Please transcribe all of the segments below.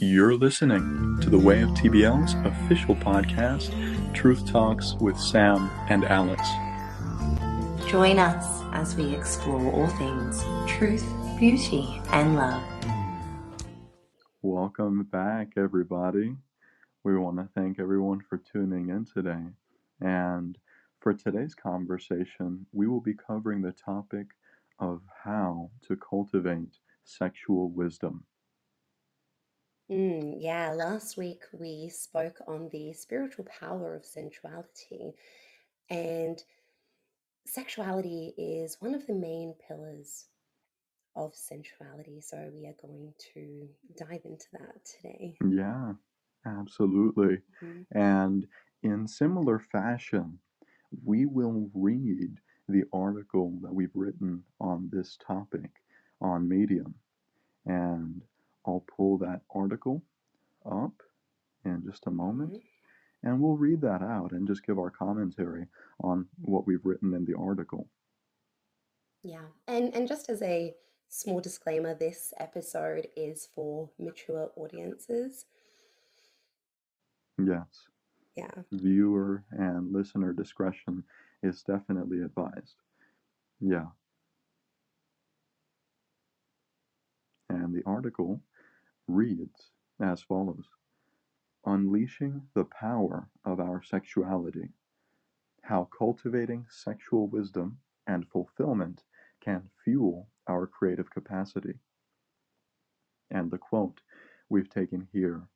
You're listening to the Way of TBL's official podcast, Truth Talks with Sam and Alex. Join us as we explore all things truth, beauty, and love. Welcome back, everybody. We want to thank everyone for tuning in today. And for today's conversation, we will be covering the topic of how to cultivate sexual wisdom. Mm, yeah, last week we spoke on the spiritual power of sensuality, and sexuality is one of the main pillars of sensuality. So we are going to dive into that today. Yeah, absolutely. Mhm. And in similar fashion, we will read the article that we've written on this topic on Medium. And I'll pull that article up in just a moment. Mhm. And we'll read that out and just give our commentary on what we've written in the article. Yeah, and and just as a small disclaimer, this episode is for mature audiences. Yes, Yeah. viewer and listener discretion is definitely advised. Yeah. And the article reads as follows Unleashing the Power of Our Sexuality How Cultivating Sexual Wisdom and Fulfillment Can Fuel Our Creative Capacity. And the quote we've taken here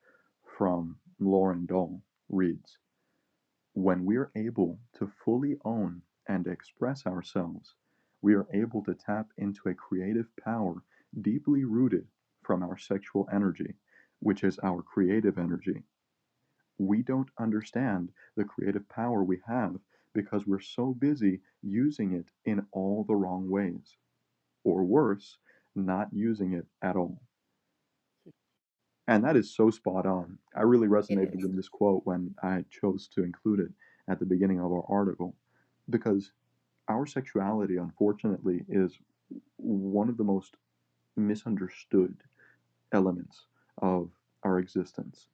from Lauren Dahl reads When we're able to fully own and express ourselves, we are able to tap into a creative power deeply rooted from our sexual energy, which is our creative energy. We don't understand the creative power we have because we're so busy using it in all the wrong ways. Or worse, not using it at all. And that is so spot on. I really resonated with this quote when I chose to include it at the beginning of our article because our sexuality, unfortunately, is one of the most misunderstood elements of our existence.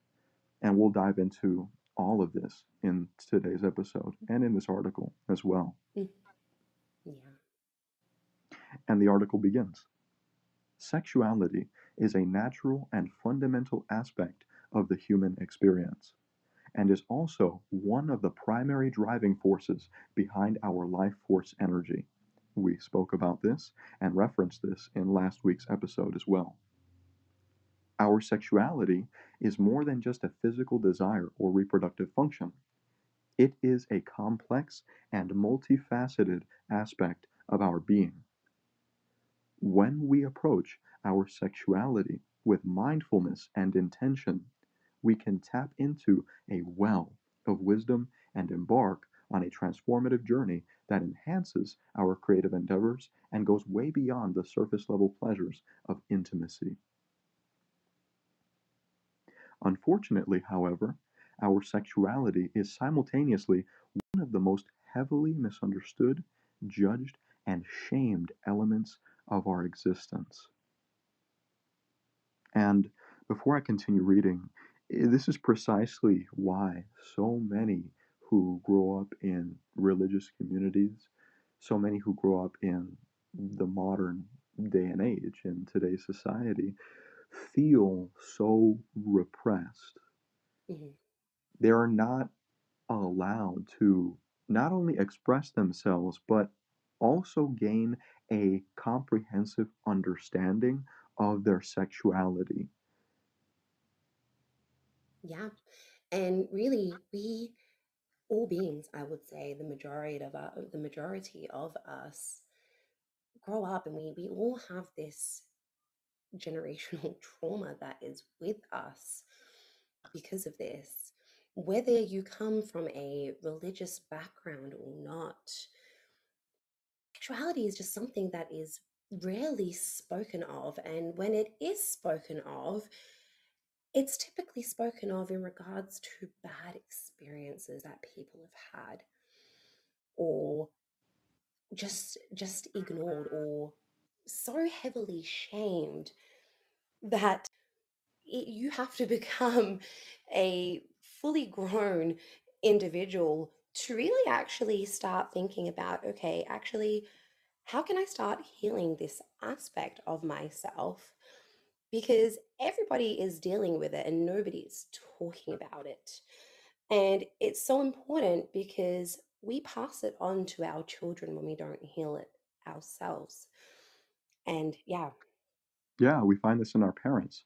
And we'll dive into all of this in today's episode and in this article as well. Mm. Yeah. And the article begins Sexuality is a natural and fundamental aspect of the human experience and is also one of the primary driving forces behind our life force energy. We spoke about this and referenced this in last week's episode as well. Our sexuality is more than just a physical desire or reproductive function. It is a complex and multifaceted aspect of our being. When we approach our sexuality with mindfulness and intention, we can tap into a well of wisdom and embark on a transformative journey that enhances our creative endeavors and goes way beyond the surface level pleasures of intimacy. Unfortunately, however, our sexuality is simultaneously one of the most heavily misunderstood, judged, and shamed elements of our existence. And before I continue reading, eh, this is precisely why so many who grow up in religious communities, so many who grow up in the modern day and age in today's society, feel so repressed. Mhm. They are not allowed to not only express themselves, but also gain a comprehensive understanding of their sexuality. Yeah. And really, we all beings, I would say, the majority of our, the majority of us grow up and we we all have this generational trauma that is with us because of this. Whether mm-hmm. you come from a religious background or not, sexuality is just something that is rarely spoken of. And when it is spoken of, it's typically spoken of in regards to bad experiences that people have had or just just ignored or so heavily shamed that it, you have to become a fully grown individual to really actually start thinking about okay, actually, how can I start healing this aspect of myself? Because everybody is dealing with it and nobody's talking about it. And it's so important because we pass it on to our children when we don't heal it ourselves. And yeah. Yeah, we find this in our parents.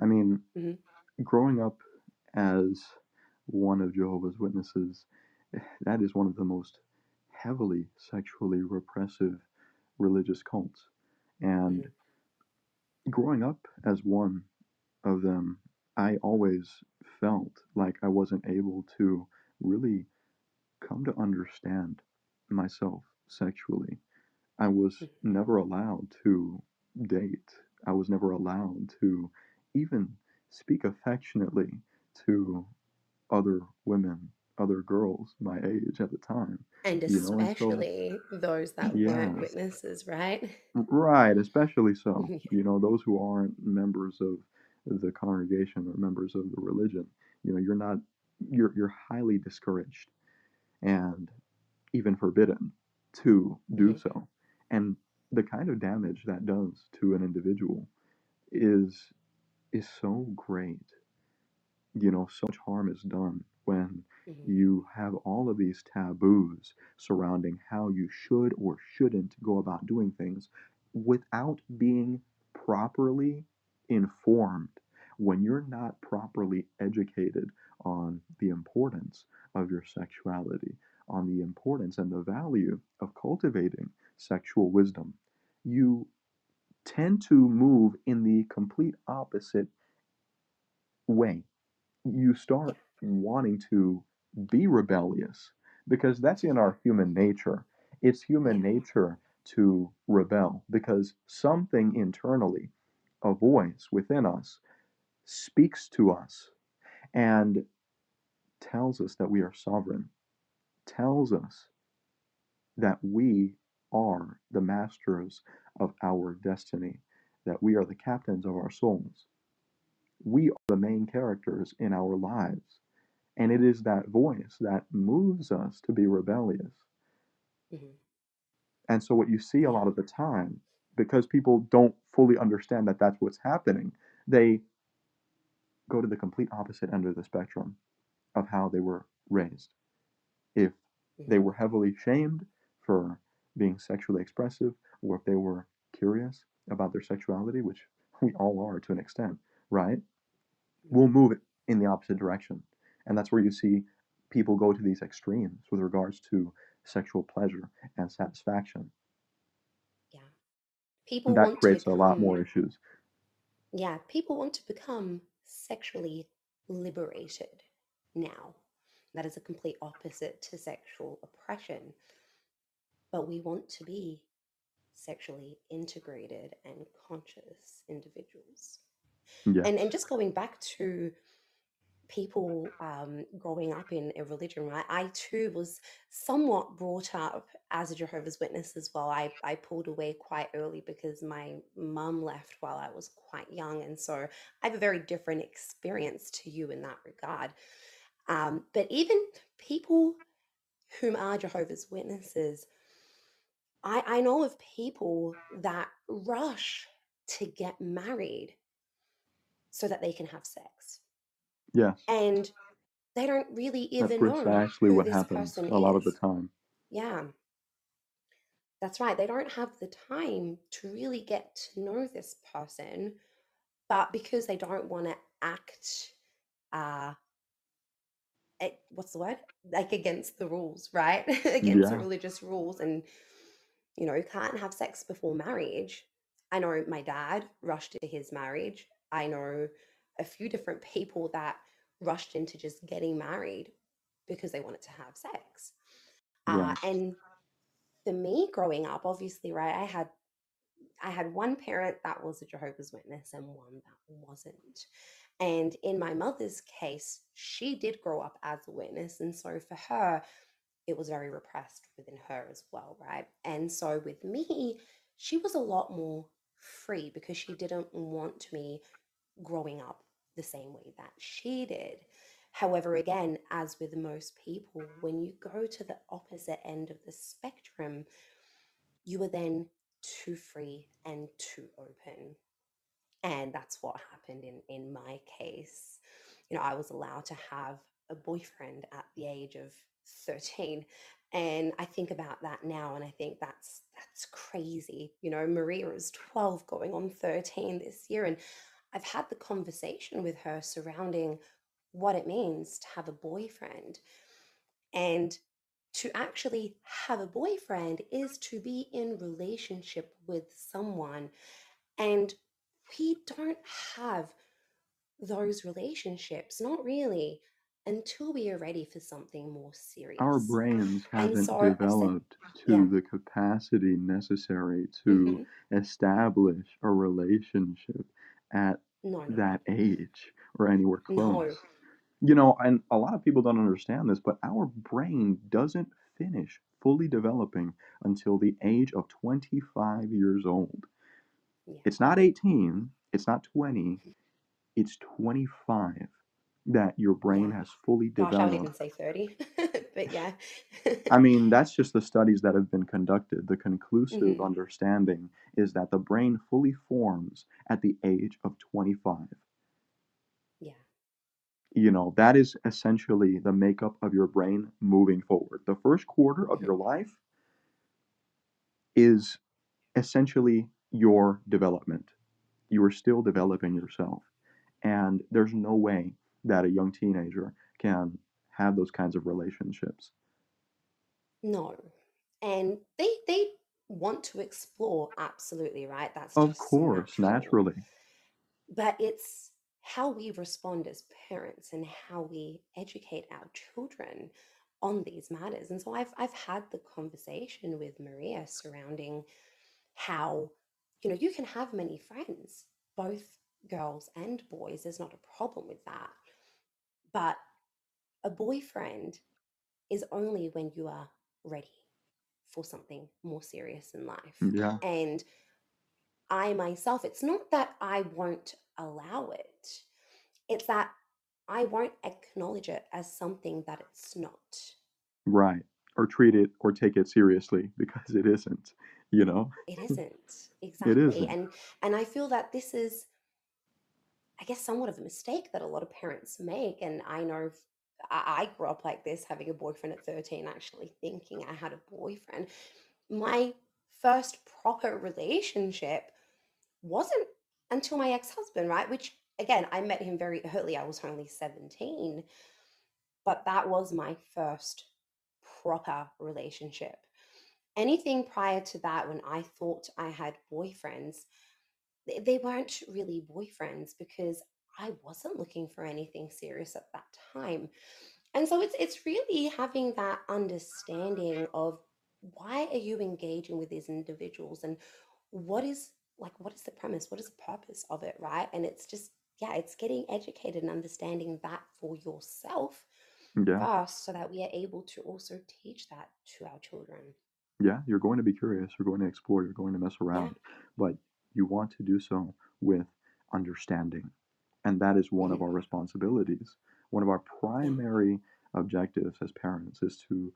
I mean, hmm growing up as one of Jehovah's Witnesses, that is one of the most heavily sexually repressive religious cults. And hmm growing up as one of them, I always felt like I wasn't able to really come to understand myself sexually. I was hmm never allowed to date. I was never allowed to even speak affectionately to other women, other girls my age at the time, And you know, so, especially those that weren't witnesses, right? right, especially so, you know, those who aren't members of the congregation or members of the religion, you know, you're not, you're, you're highly discouraged and even forbidden to do Mhm. so. And the kind of damage that does to an individual is is so great. You know, so much harm is done when Mhm. you have all of these taboos surrounding how you should or shouldn't go about doing things without being properly informed. When you're not properly educated on the importance of your sexuality, on the importance and the value of cultivating sexual wisdom, you tend to move in the complete opposite way. You start wanting to be rebellious because that's in our human nature. It's human nature to rebel because something internally, a voice within us, speaks to us and tells us that we are sovereign, tells us that we are the masters of our destiny, that we are the captains of our souls. We are the main characters in our lives. And it is that voice that moves us to be rebellious. Mhm. And so, what you see a lot of the time, because people don't fully understand that that's what's happening, they go to the complete opposite end of the spectrum of how they were raised. If they Mhm. were heavily shamed for being sexually expressive, or if they were curious about their sexuality, which we all are to an extent, right? We'll move it in the opposite direction. And that's where you see people go to these extremes with regards to sexual pleasure and satisfaction. Yeah. And People that want to creates a lot more issues. yeah, people want to become sexually liberated now. That is a complete opposite to sexual oppression. But we want to be sexually integrated and conscious individuals. And and just going back to people um, growing up in a religion, right? I too was somewhat brought up as a Jehovah's Witness as well. I, I pulled away quite early because my mum left while I was quite young. And so I have a very different experience to you in that regard. Um, but even people whom are Jehovah's Witnesses, I, I know of people that rush to get married so that they can have sex. Yeah. And they don't really That's even know precisely who what happens a lot of the time. Yeah, that's right. They don't have the time to really get to know this person, but because they don't want to act, uh, eh, what's the word? Like against the rules, right? Against the religious rules, and you know, can't have sex before marriage. I know my dad rushed into his marriage. I know a few different people that rushed into just getting married because they wanted to have sex. Uh, and for me growing up, obviously, right, I had I had one parent that was a Jehovah's Witness and one that wasn't. And in my mother's case, she did grow up as a witness. And so for her, it was very repressed within her as well, right? And so with me, she was a lot more free because she didn't want me growing up the same way that she did. However, again, as with most people, when you go to the opposite end of the spectrum, you are then too free and too open. And that's what happened in, in my case. You know, I was allowed to have a boyfriend at the age of 13 and i think about that now and i think that's that's crazy you know maria is 12 going on 13 this year and i've had the conversation with her surrounding what it means to have a boyfriend and to actually have a boyfriend is to be in relationship with someone and we don't have those relationships not really until we are ready for something more serious. Our brains haven't so said developed yeah to the capacity necessary to hmm establish a relationship at no no that age or anywhere close. no. You know, and a lot of people don't understand this, but our brain doesn't finish fully developing until the age of 25 years old. yeah It's not 18, it's not 20, it's 25 that your brain has fully gosh i would developed. even say 30 but yeah I mean, that's just the studies that have been conducted. The conclusive hmm understanding is that the brain fully forms at the age of 25. yeah You know, that is essentially the makeup of your brain moving forward. The first quarter of your life is essentially your development. You are still developing yourself. And there's no way that a young teenager can have those kinds of relationships. no and they they want to explore absolutely right that's Of course, natural naturally. but it's how we respond as parents and how we educate our children on these matters. And so I've I've had the conversation with Maria surrounding how you know you can have many friends, both girls and boys. There's not a problem with that. But a boyfriend is only when you are ready for something more serious in life. Yeah, And I myself, it's not that I won't allow it, it's that I won't acknowledge it as something that it's not. right. Or treat it or take it seriously because it isn't, you know? It isn't exactly. isn't. And and I feel that this is, I guess, somewhat of a mistake that a lot of parents make. And I know I grew up like this, having a boyfriend at 13, actually thinking I had a boyfriend. My first proper relationship wasn't until my ex-husband, right? Which again, I met him very early. I was only 17, but that was my first proper relationship. Anything prior to that, when I thought I had boyfriends, they, they weren't really boyfriends because I wasn't looking for anything serious at that time. And so it's it's really having that understanding of why are you engaging with these individuals and what is like what is the premise? What is the purpose of it, right? And it's just yeah, it's getting educated and understanding that for yourself Yeah, first so that we are able to also teach that to our children. yeah. You're going to be curious. You're going to explore. You're going to mess Yeah. around. But you want to do so with understanding. And that is one of our responsibilities. One of our primary objectives as parents is to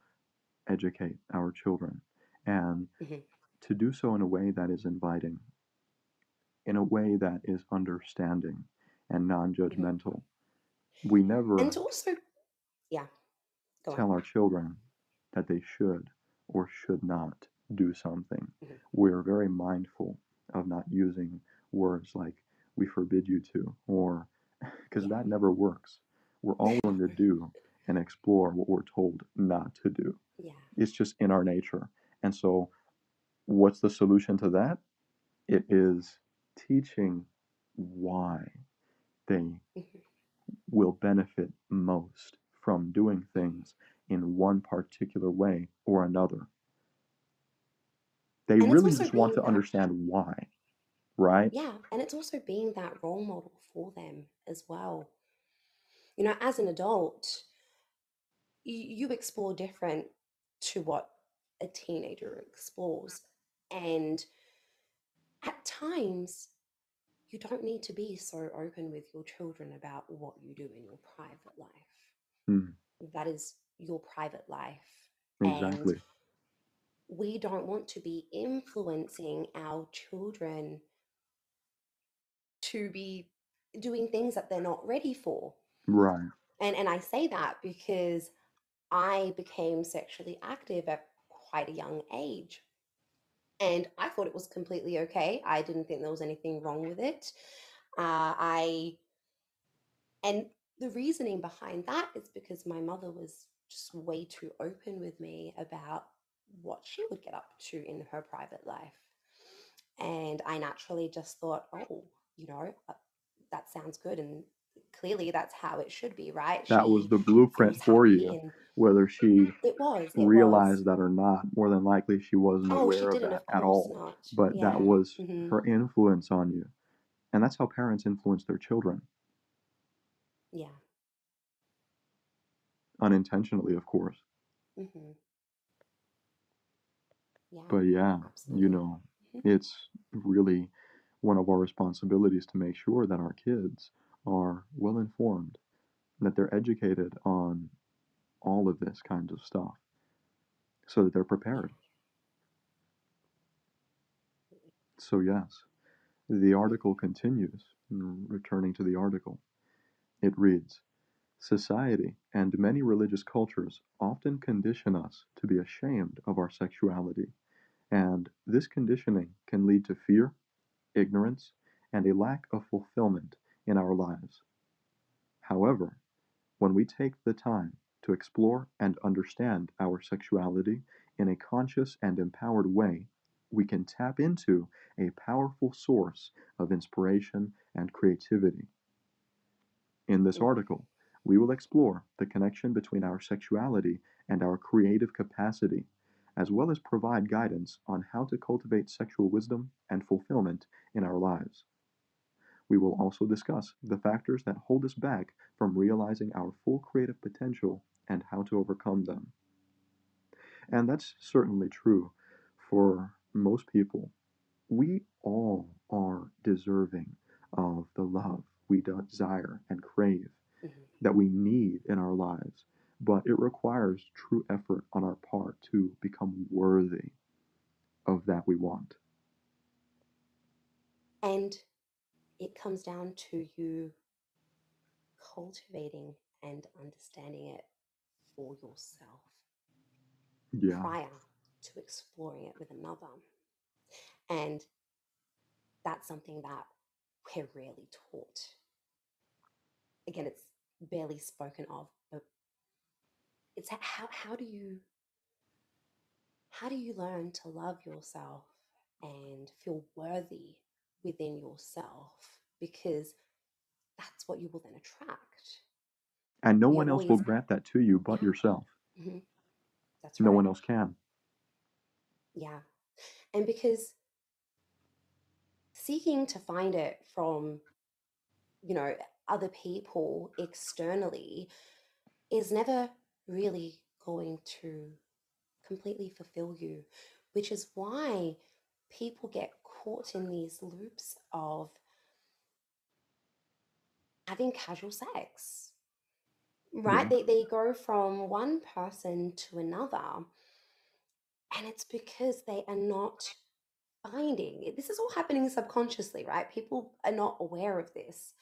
educate our children and hmm to do so in a way that is inviting, in a way that is understanding and non judgmental. We never to also, yeah, go on. tell our children that they should or should not do something. hmm We're very mindful of not using words like we forbid you to or because Yeah. that never works. We're all willing to do and explore what we're told not to do. yeah. It's just in our nature. And so, what's the solution to that? It is teaching why they hmm will benefit most from doing things in one particular way or another. They And really just want to that, understand why, right? yeah, and it's also being that role model for them as well. You know, as an adult, you, you explore different to what a teenager explores. And at times, you don't need to be so open with your children about what you do in your private life. Mm, That is your private life. exactly. And we don't want to be influencing our children to be doing things that they're not ready for. Right. And and I say that because I became sexually active at quite a young age. And I thought it was completely okay. I didn't think there was anything wrong with it. Uh, I and the reasoning behind that is because my mother was just way too open with me about what she would get up to in her private life. And I naturally just thought, oh, you know, uh, that sounds good. And clearly that's how it should be, right? That was the blueprint for you, whether she it was, it was. realized that or not. More than likely, she wasn't Oh, she aware of that of at all. not. But that Yeah. was hmm her influence on you. And that's how parents influence their children, Yeah. unintentionally, of course. hmm Yeah. But yeah, you know, it's really one of our responsibilities to make sure that our kids are well informed, that they're educated on all of this kind of stuff so that they're prepared. So, yes, the article continues. Returning to the article, it reads Society and many religious cultures often condition us to be ashamed of our sexuality, and this conditioning can lead to fear, ignorance, and a lack of fulfillment in our lives. However, when we take the time to explore and understand our sexuality in a conscious and empowered way, we can tap into a powerful source of inspiration and creativity. In this article, we will explore the connection between our sexuality and our creative capacity, as well as provide guidance on how to cultivate sexual wisdom and fulfillment in our lives. We will also discuss the factors that hold us back from realizing our full creative potential and how to overcome them. And that's certainly true for most people. We all are deserving of the love we desire and crave Mhm. that we need in our lives, but it requires true effort on our part to become worthy of that we want. And it comes down to you cultivating and understanding it for yourself Yeah, prior to exploring it with another. And that's something that we're rarely taught. Again, it's barely spoken of, but it's how how do you how do you learn to love yourself and feel worthy within yourself? Because that's what you will then attract. and no We one else will grant that to you but yeah, yourself. hmm that's No one else can. Yeah. And because seeking to find it from, you know, other people externally is never really going to completely fulfill you, which is why people get caught in these loops of having casual sex, right? Yeah, They, they go from one person to another, and it's because they are not finding it. This is all happening subconsciously, right? People are not aware of this,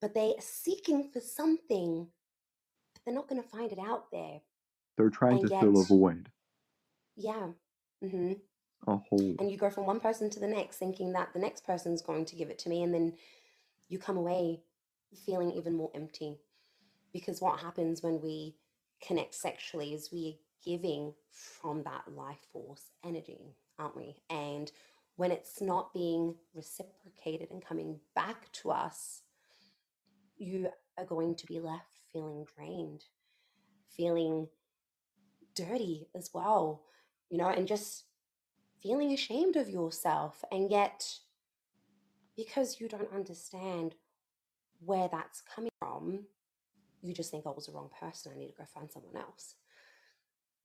but they are seeking for something, but they're not going to find it out there. they're trying And to fill a void, yeah. hmm a hole. And you go from one person to the next thinking that the next person's going to give it to me. And then you come away feeling even more empty. Because what happens when we connect sexually is we are giving from that life force energy, aren't we? And when it's not being reciprocated and coming back to us, you are going to be left feeling drained, feeling dirty as well, you know, and just feeling ashamed of yourself. And yet, because you don't understand where that's coming from, you just think, oh, it was the wrong person. I need to go find someone else.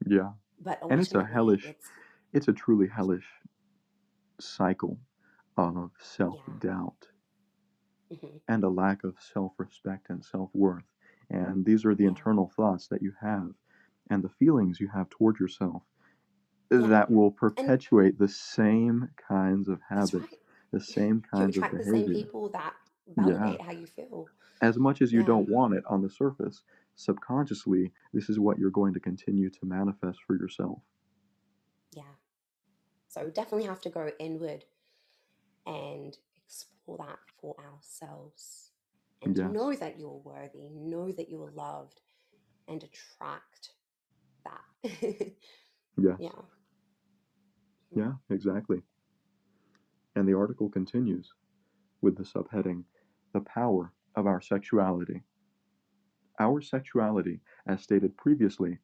Yeah, But and it's a hellish, it's, it's a truly hellish cycle um, of self doubt hmm and a lack of self respect and self worth. And these are the Yeah. internal thoughts that you have and the feelings you have toward yourself Yeah. that will And perpetuate the same kinds of habits, right. the same kinds of attract the same people that Yeah. validate how you feel. As much as you Yeah. don't want it on the surface, subconsciously, this is what you're going to continue to manifest for yourself. Yeah. So definitely have to go inward and explore that for ourselves and know that you're worthy, know that you're loved, and attract that. Yes. yeah. Mhm. Yeah, exactly. And the article continues with the subheading The Power of Our Sexuality. Our sexuality, as stated previously,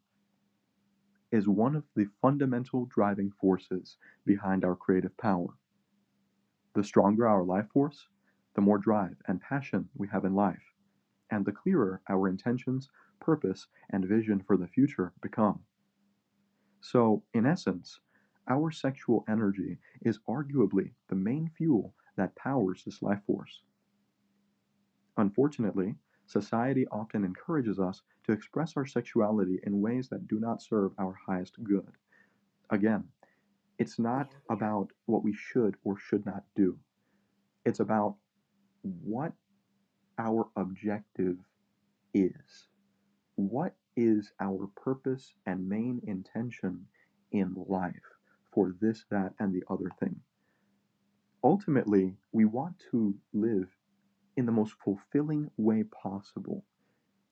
is one of the fundamental driving forces behind our creative power. The stronger our life force, the more drive and passion we have in life, and the clearer our intentions, purpose, and vision for the future become. So, in essence, our sexual energy is arguably the main fuel that powers this life force. Unfortunately, society often encourages us to express our sexuality in ways that do not serve our highest good. Again, it's not about what we should or should not do, it's about what our objective is. What is our purpose and main intention in life for this, that, and the other thing? Ultimately, we want to live in the most fulfilling way possible,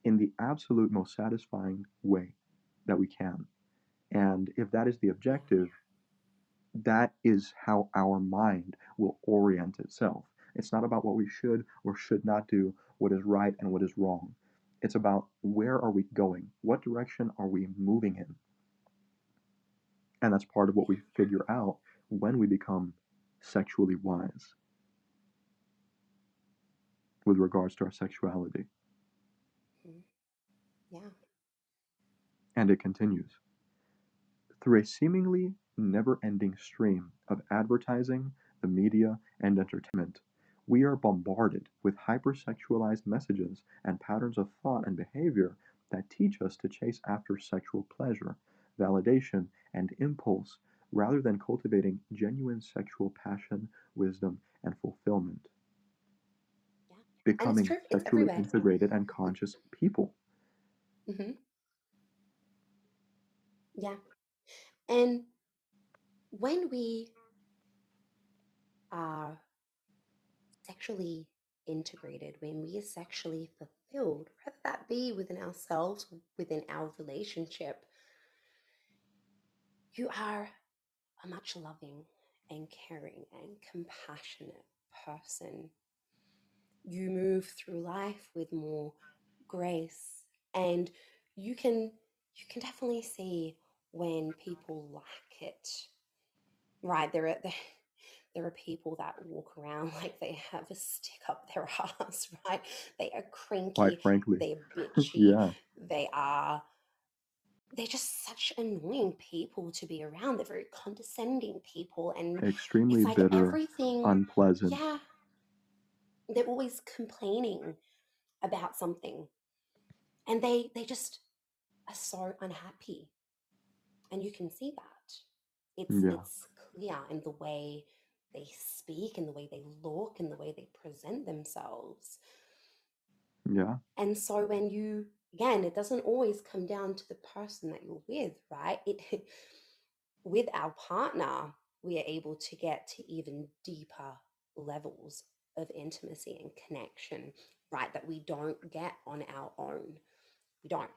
in the absolute most satisfying way that we can. And if that is the objective, that is how our mind will orient itself. It's not about what we should or should not do, what is right and what is wrong. It's about where are we going? What direction are we moving in? And that's part of what we figure out when we become sexually wise with regards to our sexuality. Mhm. Yeah. And it continues. Through a seemingly never ending stream of advertising, the media, and entertainment, we are bombarded with hypersexualized messages and patterns of thought and behavior that teach us to chase after sexual pleasure, validation, and impulse rather than cultivating genuine sexual passion, wisdom, and fulfillment. Yeah. Becoming sexually integrated and conscious people. hmm Yeah. And when we are sexually integrated, when we are sexually fulfilled, whether that be within ourselves, within our relationship, you are a much loving and caring and compassionate person. You move through life with more grace and you can you can definitely see when people lack it. Right, there are there, there are people that walk around like they have a stick up their ass, right? They are cranky Quite frankly. they're bitchy, yeah. they are they're just such annoying people to be around. They're very condescending people and Extremely like bitter, everything unpleasant. yeah, they're always complaining about something and they they just are so unhappy and you can see that it's Yeah. it's clear in the way they speak and the way they look and the way they present themselves. Yeah. and so when you again it doesn't always come down to the person that you're with right? It with our partner we are able to get to even deeper levels of intimacy and connection right that we don't get on our own. We don't.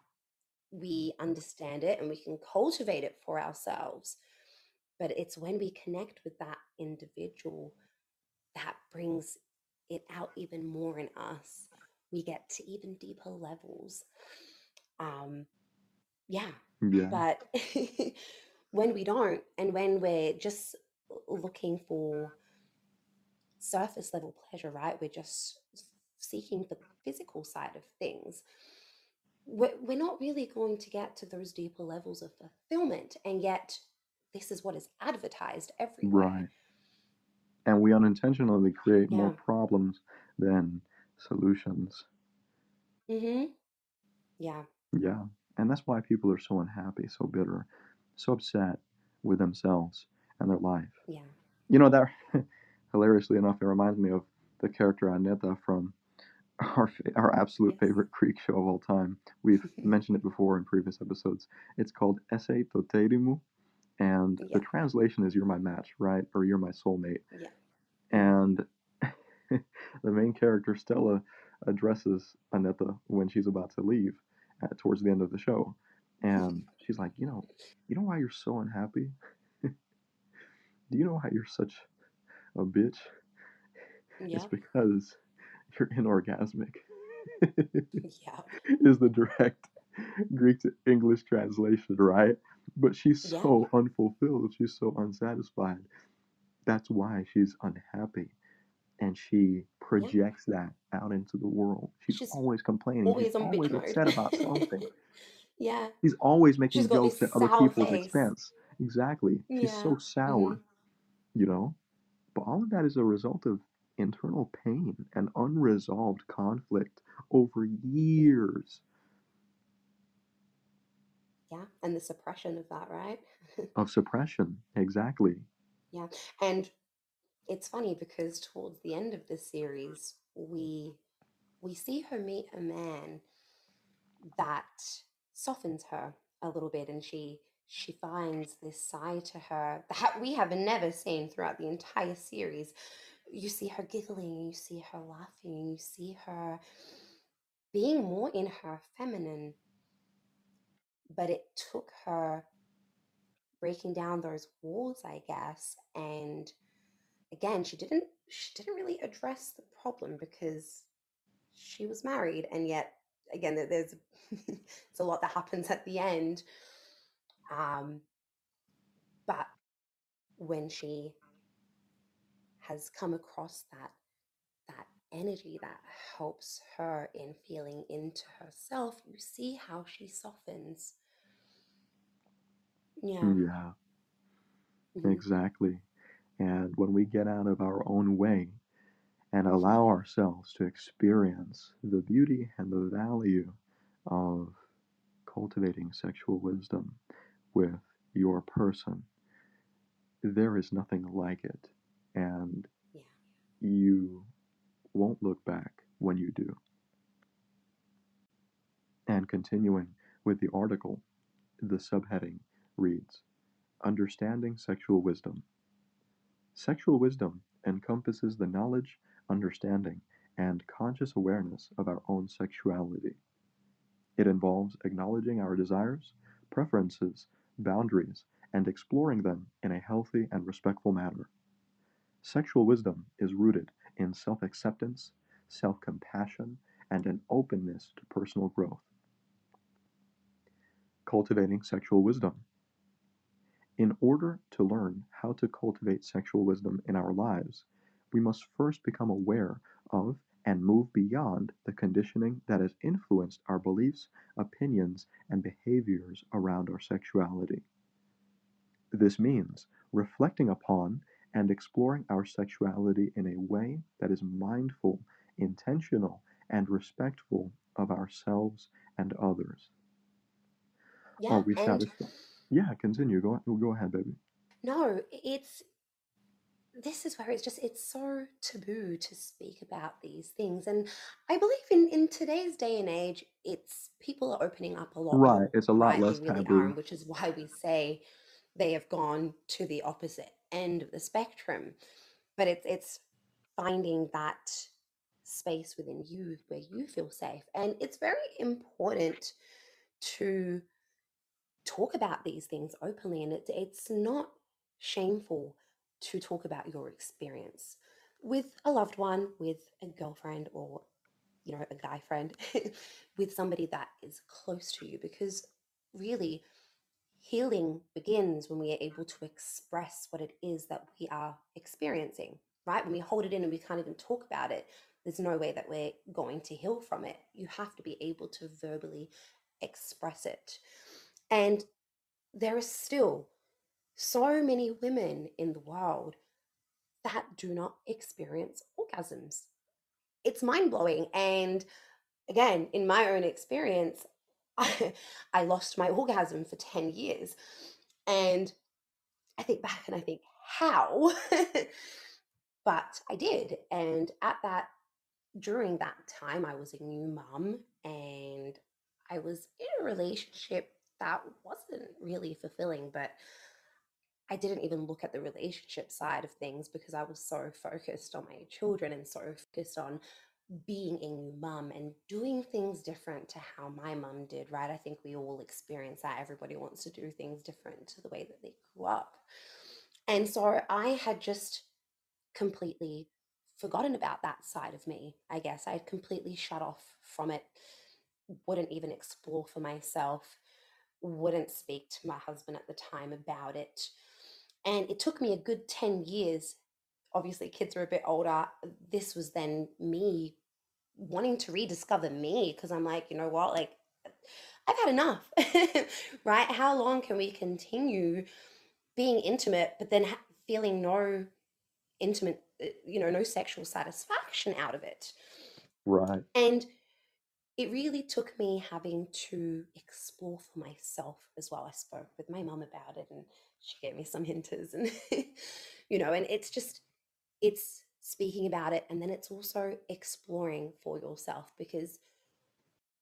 We mm-hmm. understand it and we can cultivate it for ourselves but it's when we connect with that individual that brings it out even more in us. We get to even deeper levels. Um yeah Yeah. but when we don't and when we're just looking for surface level pleasure right? We're just seeking the physical side of things. We're, we're not really going to get to those deeper levels of fulfillment and yet this is what is advertised everywhere Right. And we unintentionally create more problems than solutions. Mm-hmm. Yeah. Yeah. And that's why people are so unhappy, so bitter, so upset with themselves and their life. Yeah. You know, that hilariously enough, it reminds me of the character Aneta from our, our absolute Yes. favorite Greek show of all time. We've mentioned it before in previous episodes. It's called Esse to Terimu, and Yeah. the translation is You're my match, right? Or You're my soulmate. Yeah. And the main character, Stella, addresses Aneta when she's about to leave at, towards the end of the show. And she's like, You know, you know why you're so unhappy? Do you know why you're such a bitch? Yeah. It's because you're inorgasmic. Yeah. is the direct Greek to English translation, right? But she's Yeah. so unfulfilled. She's so unsatisfied. That's why she's unhappy. And she projects that out into the world. She's, She's always complaining. Always she's on bitch always mode. upset about something. yeah. She's always making got jokes this at other sour people's face. expense. Exactly. She's so Yeah. sour, Mhm. you know? But all of that is a result of internal pain and unresolved conflict over years Yeah. And the suppression of that, right? of suppression. Exactly. Yeah. And it's funny because towards the end of this series, we we see her meet a man that softens her a little bit and she she finds this side to her that we have never seen throughout the entire series. You see her giggling, you see her laughing, you see her being more in her feminine. But it took her breaking down those walls, I guess, and again, she didn't she didn't really address the problem because she was married and yet again there's it's a lot that happens at the end um but when she has come across that energy that helps her in feeling into herself you see how she softens. Yeah. Yeah, mhm, exactly. And when we get out of our own way and allow ourselves to experience the beauty and the value of cultivating sexual wisdom with your person, there is nothing like it. And yeah. you won't look back when you do. And continuing with the article, the subheading reads Understanding Sexual Wisdom. Sexual wisdom encompasses the knowledge, understanding, and conscious awareness of our own sexuality. It involves acknowledging our desires, preferences, boundaries, and exploring them in a healthy and respectful manner. Sexual wisdom is rooted in self acceptance, self compassion, and an openness to personal growth. Cultivating sexual wisdom. In order to learn how to cultivate sexual wisdom in our lives, we must first become aware of and move beyond the conditioning that has influenced our beliefs, opinions, and behaviors around our sexuality. This means reflecting upon and exploring our sexuality in a way that is mindful, intentional, and respectful of ourselves and others. yeah Are we satisfied? Yeah, continue. Go, go ahead, baby. no it's this is where it's just it's so taboo to speak about these things and i believe in in today's day and age it's people are opening up a lot Right, it's a lot right less really taboo. and which is why we say they have gone to the opposite end of the spectrum but it's it's finding that space within you where you feel safe and it's very important to talk about these things openly and it's it's not shameful to talk about your experience with a loved one with a girlfriend or you know a guy friend with somebody that is close to you because really healing begins when we are able to express what it is that we are experiencing right when we hold it in and we can't even talk about it there's no way that we're going to heal from it you have to be able to verbally express it and there are still so many women in the world that do not experience orgasms. it's mind blowing. And again, in my own experience, I, I lost my orgasm for 10 years. And I think back and I think, how? but I did. And at that, during that time, I was a new mum and I was in a relationship that wasn't really fulfilling, but I didn't even look at the relationship side of things because I was so focused on my children and so focused on being a new mum and doing things different to how my mum did, right? I think we all experience that. Everybody wants to do things different to the way that they grew up. And so I had just completely forgotten about that side of me, I guess. I had completely shut off from it, wouldn't even explore for myself, wouldn't speak to my husband at the time about it. And it took me a good 10 years. Obviously, kids are a bit older. This was then me wanting to rediscover me because I'm like, you know what? Like, I've had enough, right? How long can we continue being intimate, but then ha- feeling no intimate, uh, you know, no sexual satisfaction out of it? Right. And it really took me having to explore for myself as well. I spoke with my mum about it and she gave me some hinters and you know, and it's just it's speaking about it and then it's also exploring for yourself because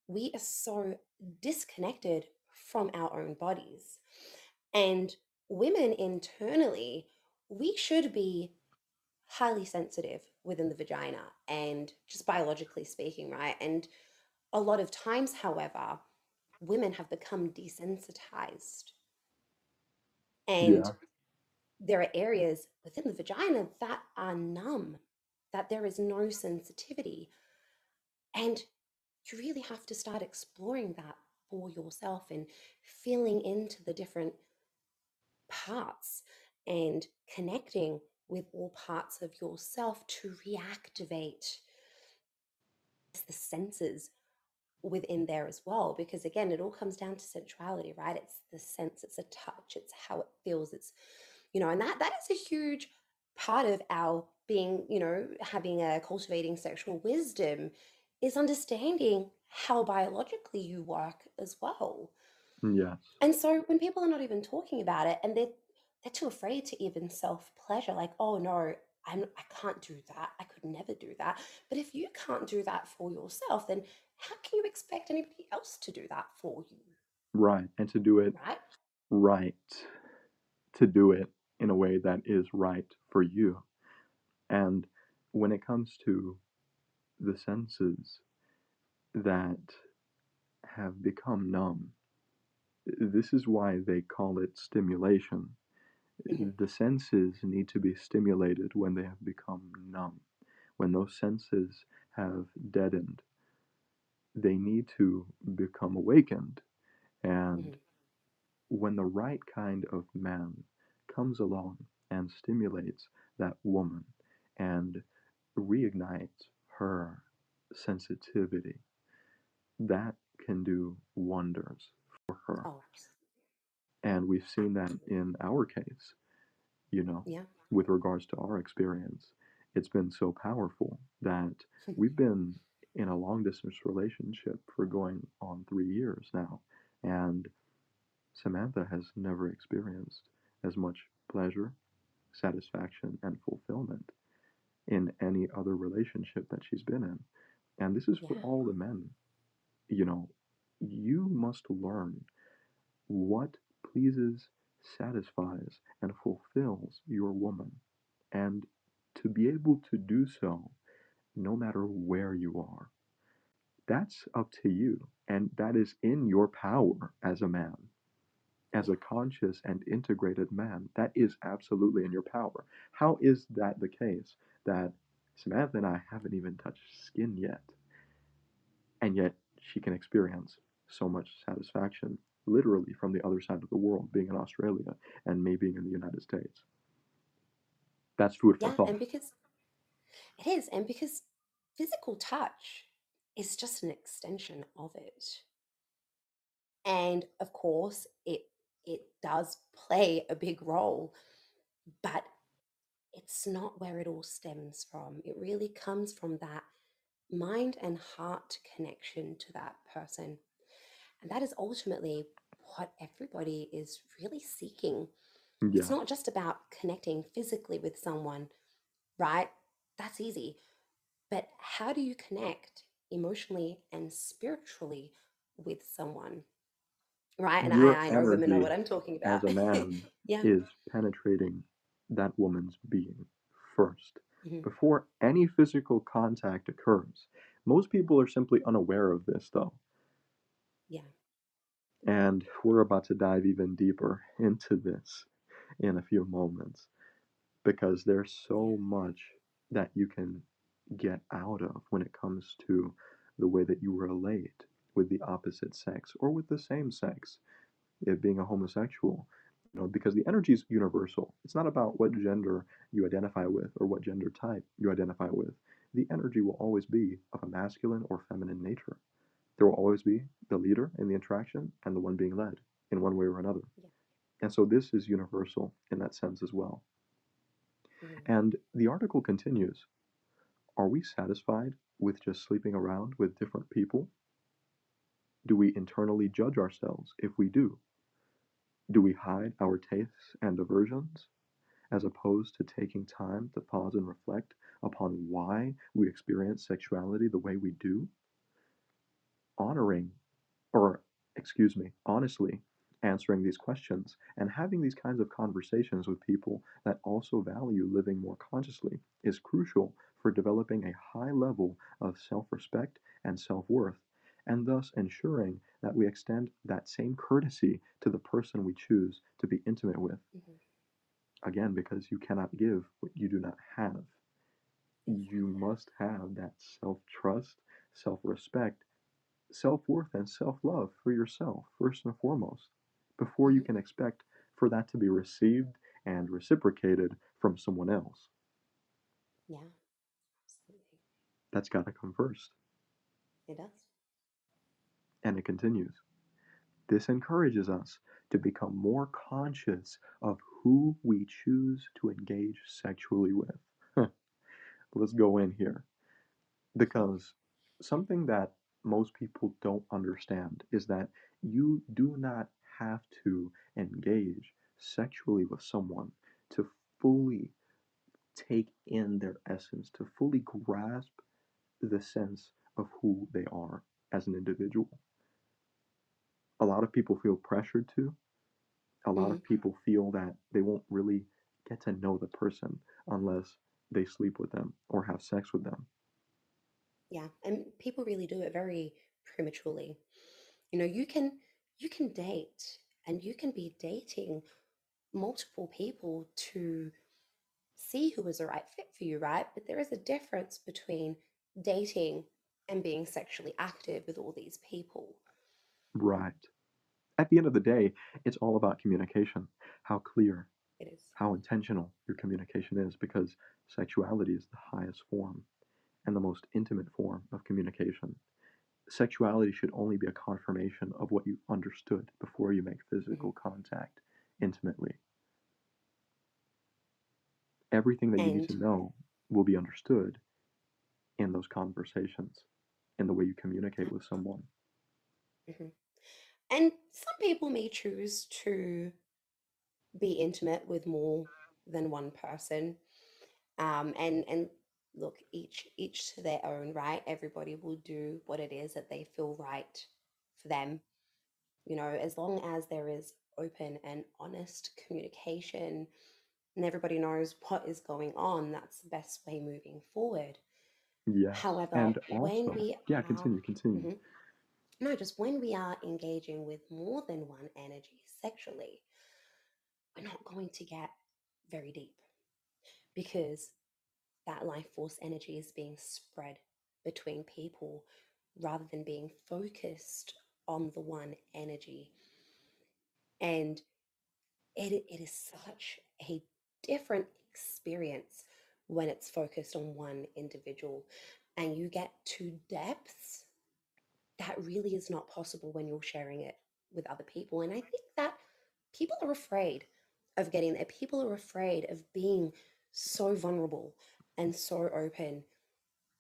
we are so disconnected from our own bodies. And women internally, we should be highly sensitive within the vagina and just biologically speaking, right? And a lot of times, however, women have become desensitized. And Yeah. There are areas within the vagina that are numb, that there is no sensitivity. And you really have to start exploring that for yourself and feeling into the different parts and connecting with all parts of yourself to reactivate the senses within there as well because again it all comes down to sensuality right it's the sense it's a touch it's how it feels it's you know and that that is a huge part of our being you know having a cultivating sexual wisdom is understanding how biologically you work as well mm, Yeah. and so when people are not even talking about it and they're they're too afraid to even self pleasure like oh no I'm, I can't do that. I could never do that. But if you can't do that for yourself, then how can you expect anybody else to do that for you? Right. And to do it Right? right. To do it in a way that is right for you. And when it comes to the senses that have become numb, this is why they call it stimulation. hmm The senses need to be stimulated when they have become numb. When those senses have deadened, they need to become awakened. And hmm when the right kind of man comes along and stimulates that woman and reignites her sensitivity, that can do wonders for her. Oh, And we've seen that in our case, you know, Yeah. with regards to our experience. It's been so powerful that we've been in a long distance relationship for going on three years now. And Samantha has never experienced as much pleasure, satisfaction, and fulfillment in any other relationship that she's been in. And this is for Yeah. all the men. You know, you must learn what pleases, satisfies, and fulfills your woman. And to be able to do so, no matter where you are, that's up to you. And that is in your power as a man. As a conscious and integrated man, that is absolutely in your power. How is that the case that Samantha and I haven't even touched skin yet, and yet she can experience so much satisfaction literally from the other side of the world, being in Australia and me being in the United States? That's food for Yeah. thought. And because it is, and because physical touch is just an extension of it. And of course, it it does play a big role, but it's not where it all stems from. It really comes from that mind and heart connection to that person. And that is ultimately what everybody is really seeking. It's not just about connecting physically with someone, right? That's easy. But how do you connect emotionally and spiritually with someone? Right? And Your I, I know women know energy what I'm talking about. as about. a man yeah. is penetrating that woman's being first hmm before any physical contact occurs. Most people are simply unaware of this, though. Yeah. And we're about to dive even deeper into this in a few moments because there's Yeah. so much that you can get out of when it comes to the way that you relate with the opposite sex or with the same sex, it being a homosexual. You know, because the energy is universal. It's not about what gender you identify with or what gender type you identify with. The energy will always be of a masculine or feminine nature. There will always be the leader in the interaction and the one being led in one way or another. Yeah. And so this is universal in that sense as well. hmm And the article continues Are we satisfied with just sleeping around with different people? Do we internally judge ourselves if we do? Do we hide our tastes and aversions, as opposed to taking time to pause and reflect upon why we experience sexuality the way we do? Honoring, or excuse me, honestly answering these questions and having these kinds of conversations with people that also value living more consciously is crucial for developing a high level of self respect and self worth, and thus ensuring that we extend that same courtesy to the person we choose to be intimate with. hmm Again, because you cannot give what you do not have. You must have that self trust, self respect, self worth, and self love for yourself, first and foremost, before you hmm can expect for that to be received and reciprocated from someone else. Yeah. Absolutely. That's got to come first. It does. And it continues. This encourages us to become more conscious of who we choose to engage sexually with. Let's go in here. Because something that most people don't understand is that you do not have to engage sexually with someone to fully take in their essence, to fully grasp the sense of who they are as an individual. A lot of people feel pressured to, a lot hmm of people feel that they won't really get to know the person unless they sleep with them or have sex with them. Yeah. And people really do it very prematurely. You know, you can you can date and you can be dating multiple people to see who is the right fit for you, right? But there is a difference between dating and being sexually active with all these people. Right. At the end of the day, it's all about communication. How clear, It is. how intentional your communication is, because sexuality is the highest form and the most intimate form of communication. Sexuality should only be a confirmation of what you understood before you make physical contact intimately. Everything that you need And to know will be understood in those conversations, in the way you communicate with someone. mhm. And some people may choose to be intimate with more than one person. Um, and and look, each each to their own, right? Everybody will do what it is that they feel right for them. You know, as long as there is open and honest communication and everybody knows what is going on, that's the best way moving forward. Yeah. However, And when we yeah, are, continue, continue. Mhm. No, just when we are engaging with more than one energy sexually, we're not going to get very deep because that life force energy is being spread between people rather than being focused on the one energy. And it, it is such a different experience when it's focused on one individual and you get to depths that really is not possible when you're sharing it with other people. And I think that people are afraid of getting there. People are afraid of being so vulnerable and so open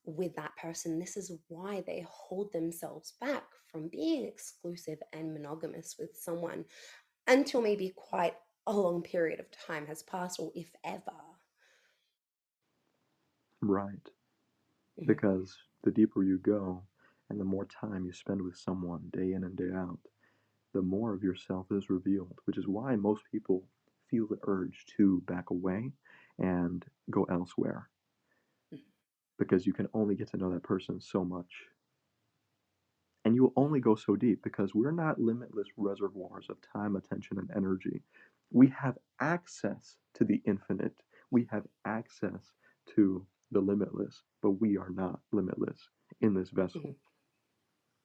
with that person. This is why they hold themselves back from being exclusive and monogamous with someone until maybe quite a long period of time has passed, or if ever. Right. Mhm. Because the deeper you go and the more time you spend with someone day in and day out, the more of yourself is revealed, which is why most people feel the urge to back away and go elsewhere. Mhm. Because you can only get to know that person so much. And you will only go so deep because we're not limitless reservoirs of time, attention, and energy. We have access to the infinite, we have access to the limitless, but we are not limitless in this vessel.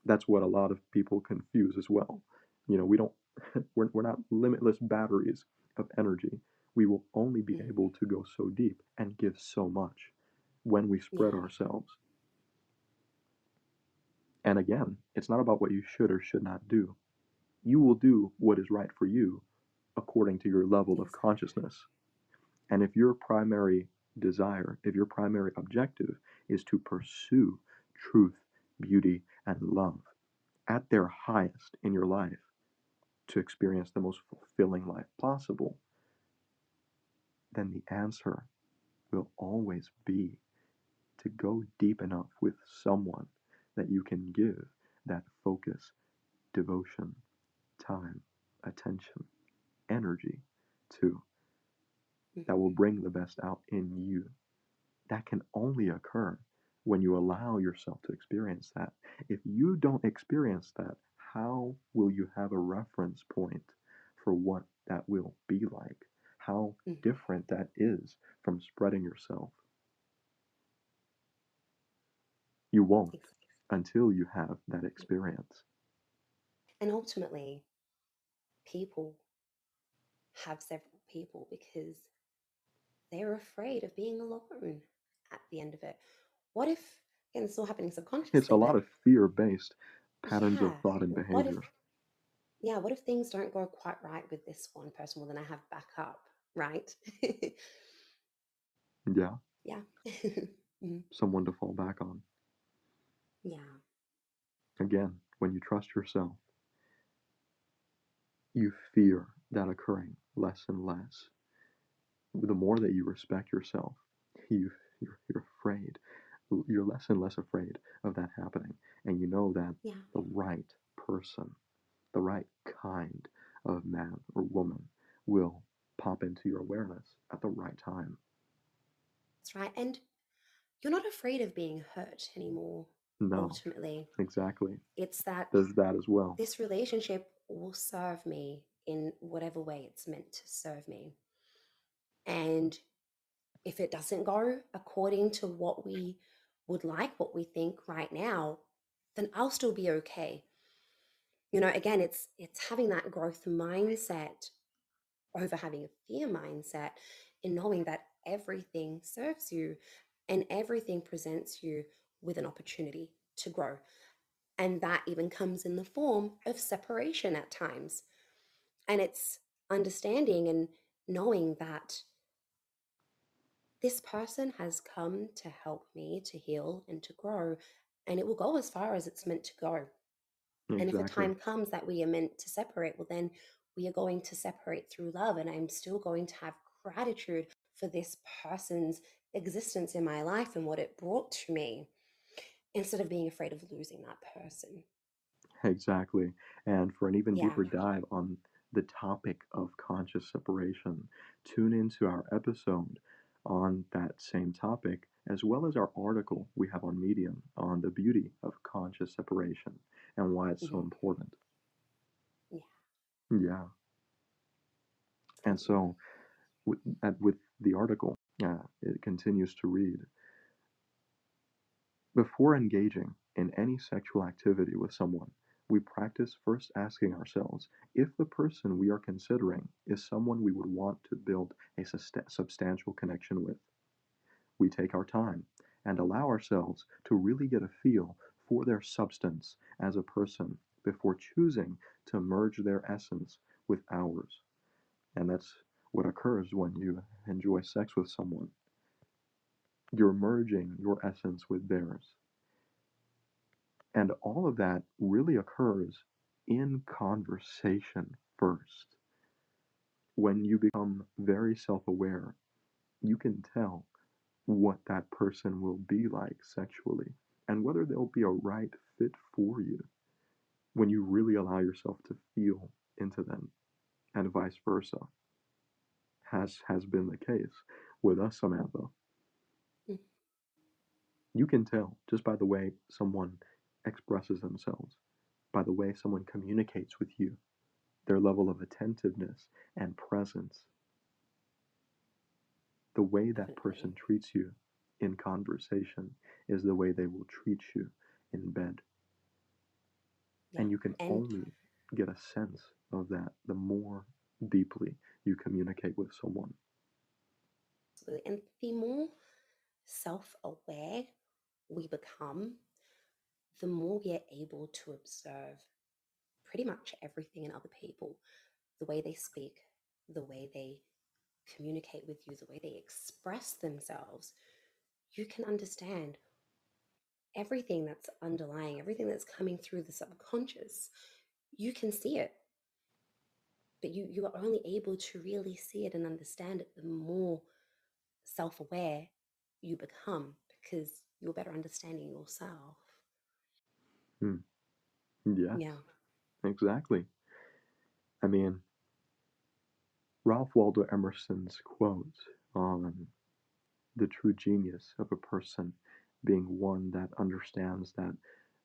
That's what a lot of people confuse as well. You know, we don't, we're, we're not limitless batteries of energy. We will only be Mhm. able to go so deep and give so much when we spread Yeah. ourselves. And again, it's not about what you should or should not do. You will do what is right for you according to your level of consciousness. And if your primary desire, if your primary objective is to pursue truth, beauty, and love at their highest in your life to experience the most fulfilling life possible, then the answer will always be to go deep enough with someone that you can give that focus, devotion, time, attention, energy to that will Mhm. bring the best out in you. That can only occur when you allow yourself to experience that. If you don't experience that, how will you have a reference point for what that will be like? How Mhm. different that is from spreading yourself? You won't Exactly. until you have that experience. And ultimately, people have several people because they're afraid of being alone at the end of it. What if, again, it's all happening subconsciously? It's a lot of fear based patterns of thought and behavior. what if, yeah, what if things don't go quite right with this one person? Well, then I have backup, right? Yeah, yeah. Mhm. someone to fall back on. Yeah. Again, when you trust yourself, you fear that occurring less and less. The more that you respect yourself, you you're, you're afraid. You're less and less afraid of that happening, and you know that Yeah. the right person, the right kind of man or woman will pop into your awareness at the right time. That's right. And you're not afraid of being hurt anymore, No, ultimately. exactly. It's that There's that as well. this relationship will serve me in whatever way it's meant to serve me. And if it doesn't go according to what we would like, what we think right now, then I'll still be okay. You know, again, it's it's having that growth mindset over having a fear mindset in knowing that everything serves you and everything presents you with an opportunity to grow. And that even comes in the form of separation at times. And it's understanding and knowing that this person has come to help me to heal and to grow, and it will go as far as it's meant to go. And if the time comes that we are meant to separate, well, then we are going to separate through love. And I'm still going to have gratitude for this person's existence in my life and what it brought to me instead of being afraid of losing that person. Exactly. And for an even Yeah. deeper dive on the topic of conscious separation, tune into our episode on that same topic, as well as our article we have on Medium on the beauty of conscious separation and why it's so Mhm. important. Yeah. Yeah. And so, with, at, with the article, uh, it continues to read Before engaging in any sexual activity with someone, we practice first asking ourselves if the person we are considering is someone we would want to build a substantial connection with. We take our time and allow ourselves to really get a feel for their substance as a person before choosing to merge their essence with ours. And that's what occurs when you enjoy sex with someone. You're merging your essence with theirs. And all of that really occurs in conversation first. When you become very self aware, you can tell what that person will be like sexually and whether they'll be a right fit for you when you really allow yourself to feel into them and vice versa has has been the case with us samantha Mm. you can tell just by the way someone expresses themselves by the way someone communicates with you their level of attentiveness and presence the way that person treats you in conversation is the way they will treat you in bed Yeah. and you can And only get a sense of that the more deeply you communicate with someone. And the more self aware we become, the more we are able to observe pretty much everything in other people the way they speak, the way they communicate with you, the way they express themselves. You can understand everything that's underlying, everything that's coming through the subconscious. You can see it. But you, you are only able to really see it and understand it the more self aware you become because you're better understanding yourself. Yeah Yeah. exactly i mean ralph waldo emerson's quote on the true genius of a person being one that understands that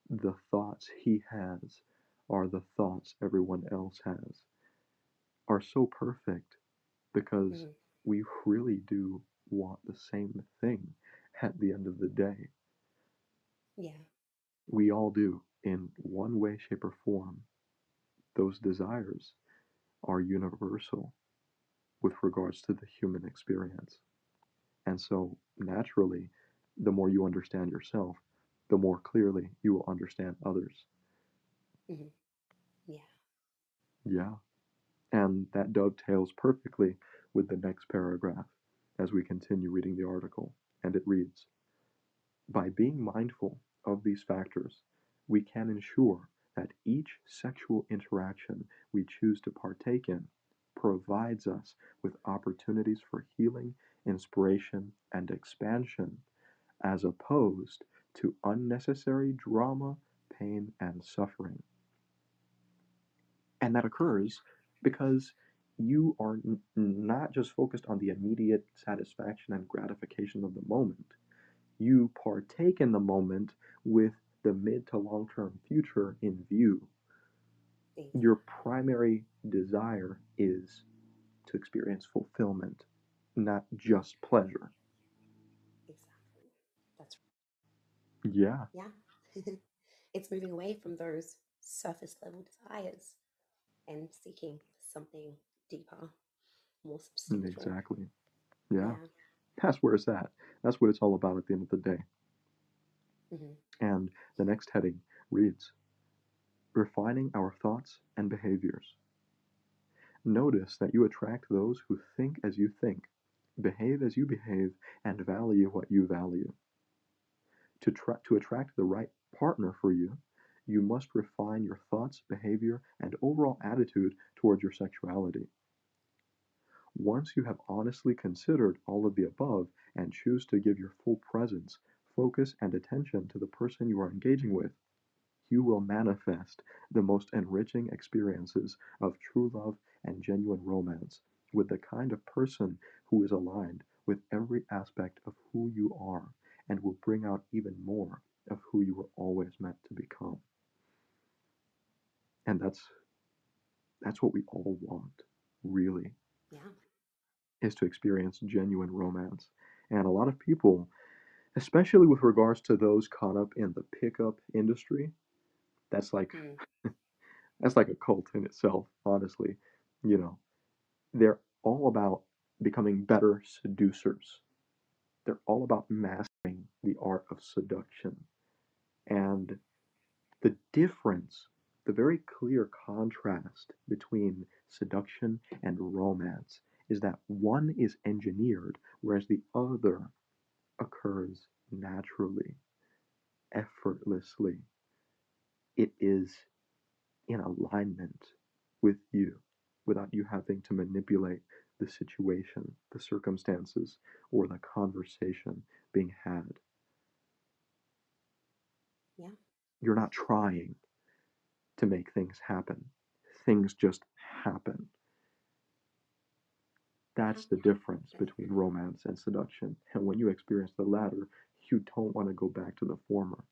the thoughts he has are the thoughts everyone else has are so perfect because Mhm. we really do want the same thing at the end of the day. Yeah. We all do, in one way, shape, or form. Those desires are universal with regards to the human experience. And so, naturally, the more you understand yourself, the more clearly you will understand others. Mhm. Yeah. Yeah. And that dovetails perfectly with the next paragraph as we continue reading the article. And it reads By being mindful of these factors, we can ensure that each sexual interaction we choose to partake in provides us with opportunities for healing, inspiration, and expansion, as opposed to unnecessary drama, pain, and suffering. And that occurs because you are n- not just focused on the immediate satisfaction and gratification of the moment. You partake in the moment with the mid to long term future in view. Your primary desire is to experience fulfillment, not just pleasure. Exactly. That's Yeah, yeah. it's moving away from those surface level desires and seeking something deeper, more substantial. exactly. Yeah, Yeah. That's where it's at. That's what it's all about at the end of the day. hmm And the next heading reads Refining our thoughts and behaviors. Notice that you attract those who think as you think, behave as you behave, and value what you value. To, tra- to attract the right partner for you, you must refine your thoughts, behavior, and overall attitude towards your sexuality. Once you have honestly considered all of the above and choose to give your full presence, focus, and attention to the person you are engaging with, you will manifest the most enriching experiences of true love and genuine romance with the kind of person who is aligned with every aspect of who you are and will bring out even more of who you were always meant to become. And that's that's what we all want, really, Yeah. Is to experience genuine romance. And a lot of people, especially with regards to those caught up in the pickup industry, that's like Mm. that's like a cult in itself, honestly. You know, they're all about becoming better seducers. They're all about mastering the art of seduction. And the difference, the very clear contrast between seduction and romance is that one is engineered, whereas the other occurs naturally, effortlessly. It is in alignment with you without you having to manipulate the situation, the circumstances, or the conversation being had. Yeah. You're not trying to make things happen, things just happen. That's the difference between romance and seduction. And when you experience the latter, you don't want to go back to the former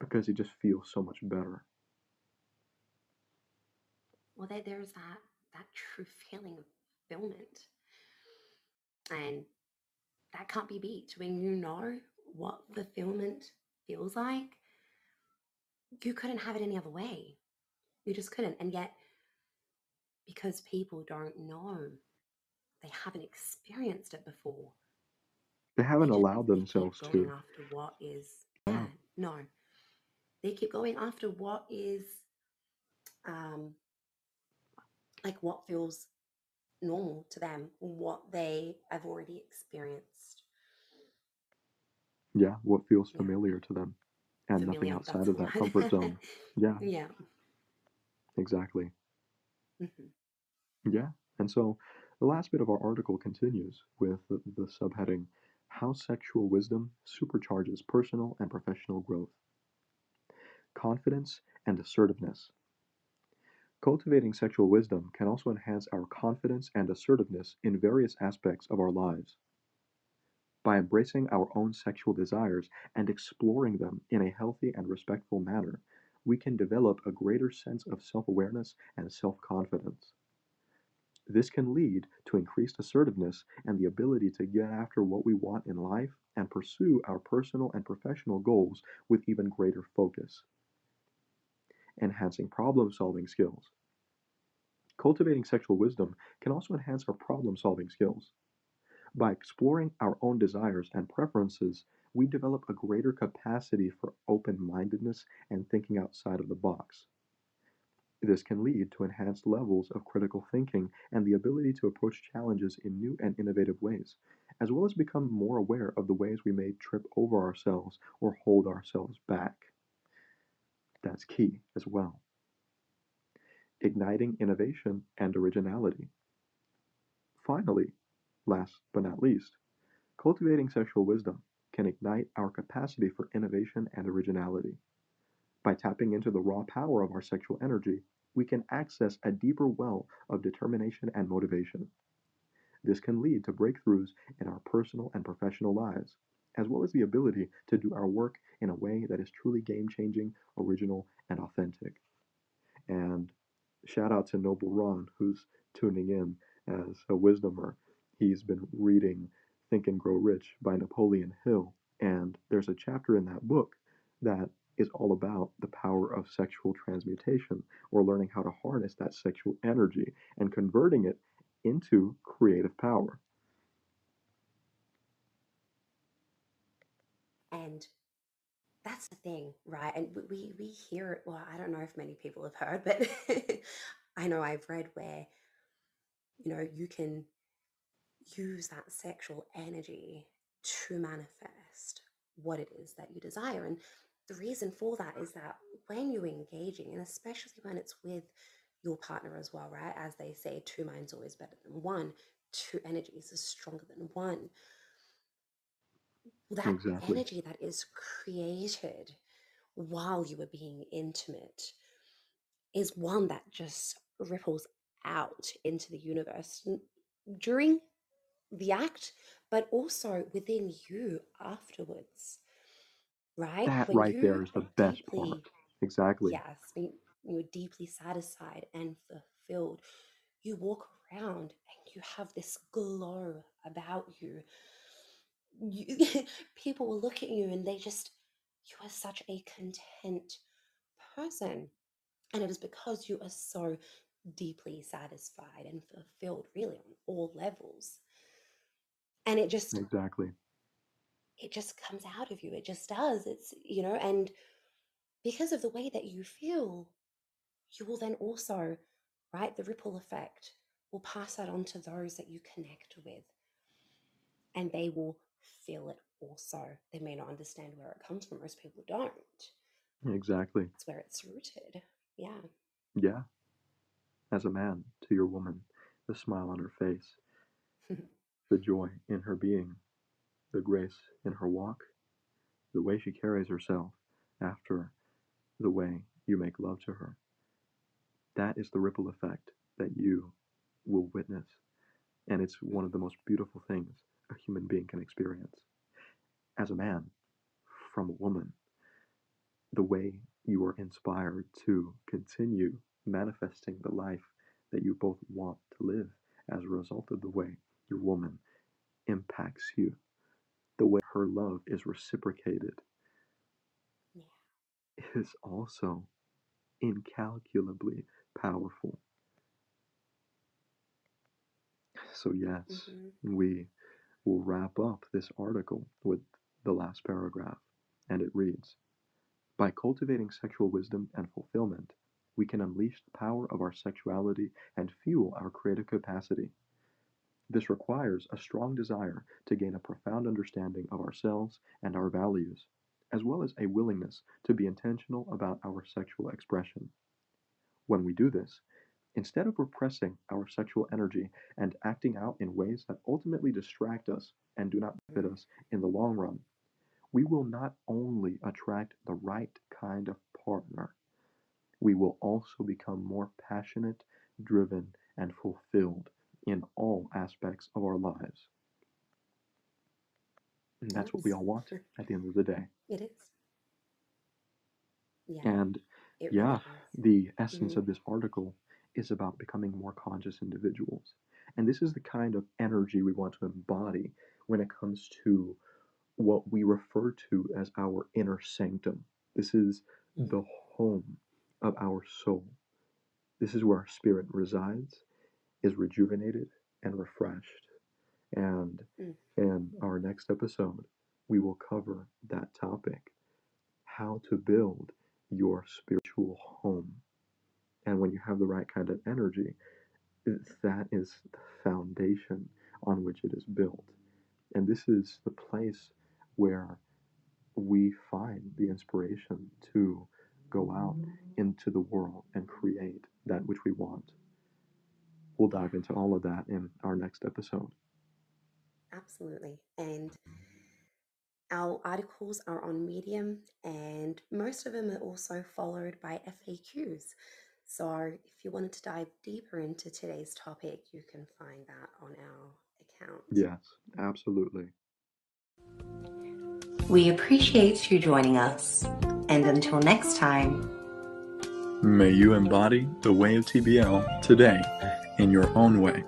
because it just feels so much better. Well, there, there's that that true feeling of fulfillment, and that can't be beat when you know what fulfillment feels like. You couldn't have it any other way. You just couldn't, and yet because people don't know, they haven't experienced it before. They haven't They allowed themselves going to. after what is Yeah. yeah no they keep going after what is um like what feels normal to them what they have already experienced Yeah, what feels yeah familiar to them and nothing outside of that comfort zone. Yeah, yeah exactly. hmm Yeah. And so the last bit of our article continues with the, the subheading How Sexual Wisdom Supercharges Personal and Professional Growth. Confidence and assertiveness. Cultivating sexual wisdom can also enhance our confidence and assertiveness in various aspects of our lives. By embracing our own sexual desires and exploring them in a healthy and respectful manner, we can develop a greater sense of self awareness and self confidence. This can lead to increased assertiveness and the ability to get after what we want in life and pursue our personal and professional goals with even greater focus. Enhancing problem solving skills. Cultivating sexual wisdom can also enhance our problem solving skills. By exploring our own desires and preferences, we develop a greater capacity for open mindedness and thinking outside of the box. This can lead to enhanced levels of critical thinking and the ability to approach challenges in new and innovative ways, as well as become more aware of the ways we may trip over ourselves or hold ourselves back. That's key as well. Igniting innovation and originality. Finally, last but not least, cultivating sexual wisdom can ignite our capacity for innovation and originality. By tapping into the raw power of our sexual energy, we can access a deeper well of determination and motivation. This can lead to breakthroughs in our personal and professional lives, as well as the ability to do our work in a way that is truly game changing, original, and authentic. And shout out to Noble Ron, who's tuning in as a wisdomer. He's been reading Think and Grow Rich by Napoleon Hill, and there's a chapter in that book that is all about the power of sexual transmutation or learning how to harness that sexual energy and converting it into creative power. and that's the thing right and we we hear it well i don't know if many people have heard but i know i've read where you know you can use that sexual energy to manifest what it is that you desire. And the reason for that is that when you're engaging, and especially when it's with your partner as well, right? As they say, two minds always better than one, two energies is stronger than one. That Exactly. energy that is created while you are being intimate is one that just ripples out into the universe during the act, but also within you afterwards, right? That When right there you is the are best part. deeply, Exactly. yes, when you're deeply satisfied and fulfilled, you walk around and you have this glow about you. you people will look at you and they just, you are such a content person. And it is because you are so deeply satisfied and fulfilled, really, on all levels. And it just, Exactly. It just comes out of you. It just does. It's, you know, and because of the way that you feel, you will then also, right, the ripple effect will pass that on to those that you connect with. And they will feel it also. They may not understand where it comes from. Most people don't. Exactly. It's where it's rooted. Yeah. Yeah. As a man, to your woman, the smile on her face, the joy in her being, the grace in her walk, the way she carries herself after the way you make love to her. That is the ripple effect that you will witness. And it's one of the most beautiful things a human being can experience. As a man, from a woman, the way you are inspired to continue manifesting the life that you both want to live as a result of the way your woman impacts you, the way her love is reciprocated, Yeah. is also incalculably powerful. So, yes, hmm we will wrap up this article with the last paragraph, and it reads By cultivating sexual wisdom and fulfillment, we can unleash the power of our sexuality and fuel our creative capacity. This requires a strong desire to gain a profound understanding of ourselves and our values, as well as a willingness to be intentional about our sexual expression. When we do this, instead of repressing our sexual energy and acting out in ways that ultimately distract us and do not benefit us in the long run, we will not only attract the right kind of partner, we will also become more passionate, driven, and fulfilled in all aspects of our lives. And that's what we all want at the end of the day. It is. Yeah. And It yeah, really is. the essence Mhm. of this article is about becoming more conscious individuals. And this is the kind of energy we want to embody when it comes to what we refer to as our inner sanctum. This is Mm. the home of our soul. This is where our spirit resides, is rejuvenated and refreshed. And Mm. in our next episode, we will cover that topic how to build your spiritual home. And when you have the right kind of energy, that is the foundation on which it is built. And this is the place where we find the inspiration to go out into the world and create that which we want. We'll dive into all of that in our next episode. Absolutely. And our articles are on Medium, and most of them are also followed by FAQs. So if you wanted to dive deeper into today's topic, you can find that on our account. Yes, absolutely. We appreciate you joining us. And until next time, May you embody the way of TBL today in your own way.